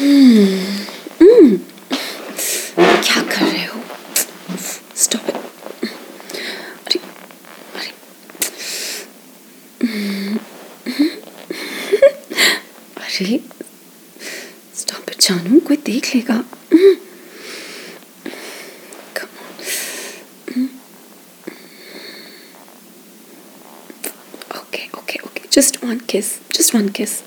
क्या कर रहे हो स्टॉप इट अरे अरे अरे स्टॉप इट जानू कोई देख लेगा. Just one kiss. Just one kiss.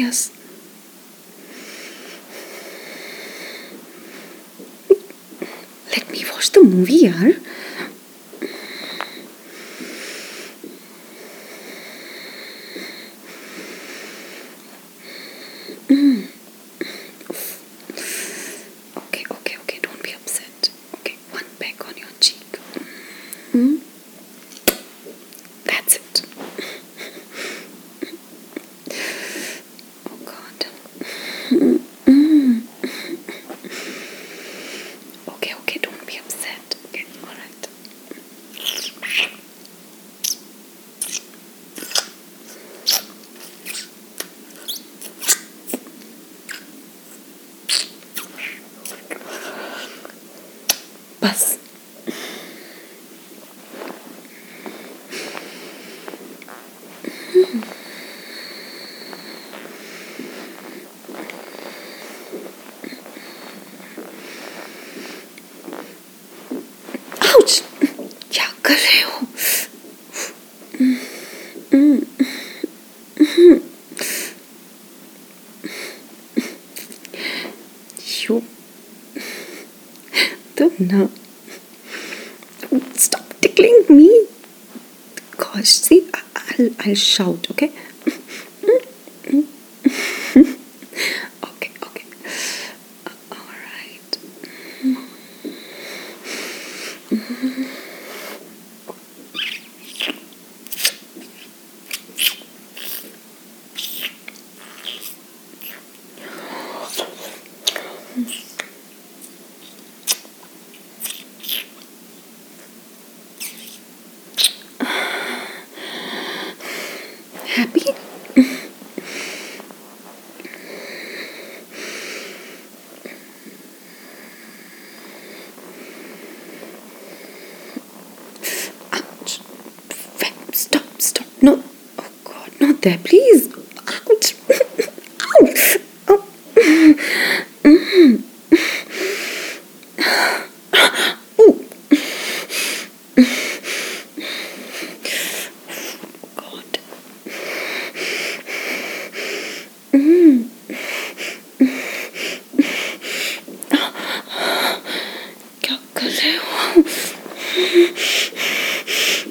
Us. Let me watch the movie, yaar. क्या कर रहे हो You तुम ना stop tickling me gosh see I- I'll, I'll shout okay okay there, please. Ouch. Ouch. Oh. Mm. Oh. God. Mm.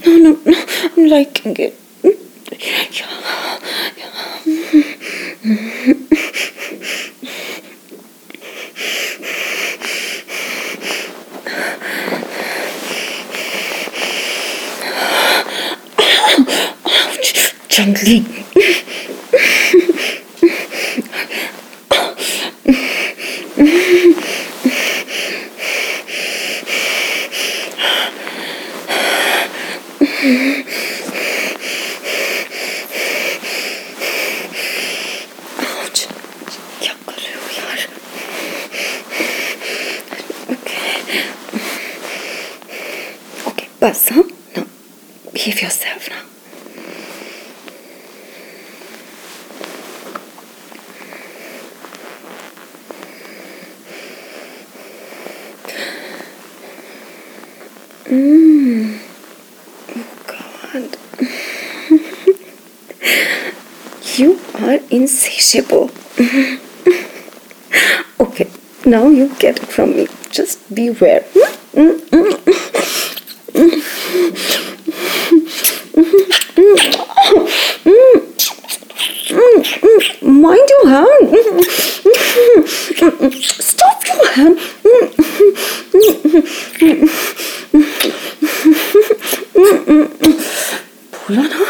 No, no, no, I'm liking it. 전리 got some? No. Behave yourself now. Oh God. you are insatiable. okay, now you get it from me. Just beware. Mm, mm, Mind your hand. Stop your hand. Pull on her.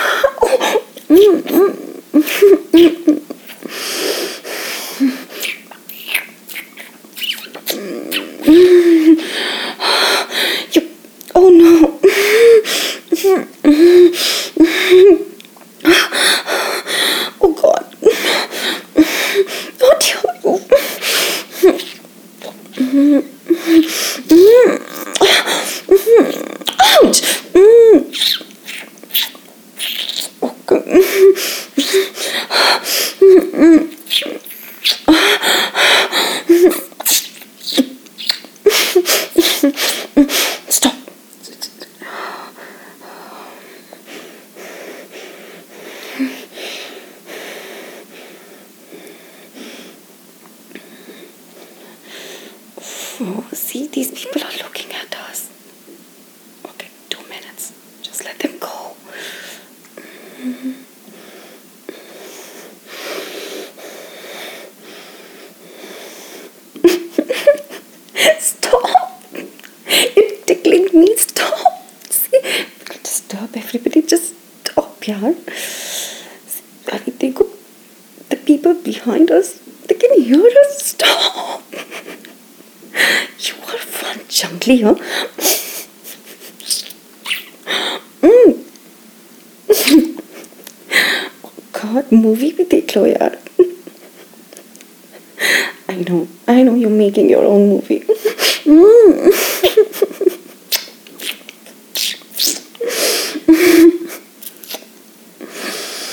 Stop. Oh, see, these people are looking at stop, yaar. अरे देखो the people behind us they can hear us stop you are fun jungly huh mm. oh god movie भी देख लो यार I know I know you're making your own movie mm.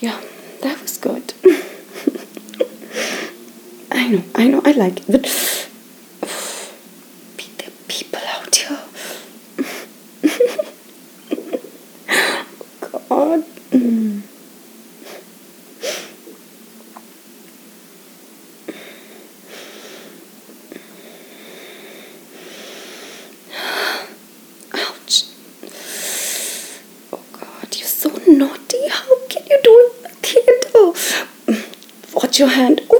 Yeah, that was good. I know, I know, I like it, but be the people out here. God. Mm. Ouch. Oh God, you're so naughty. How can you do it in the theater? Watch your hand.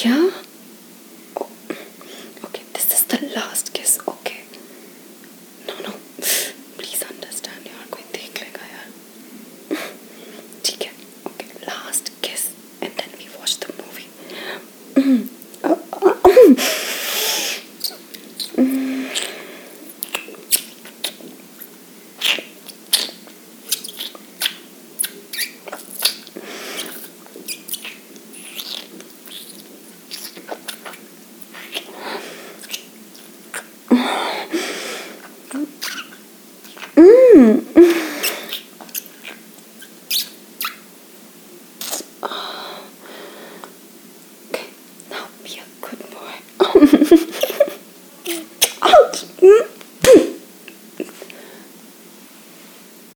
sicher? 嗯。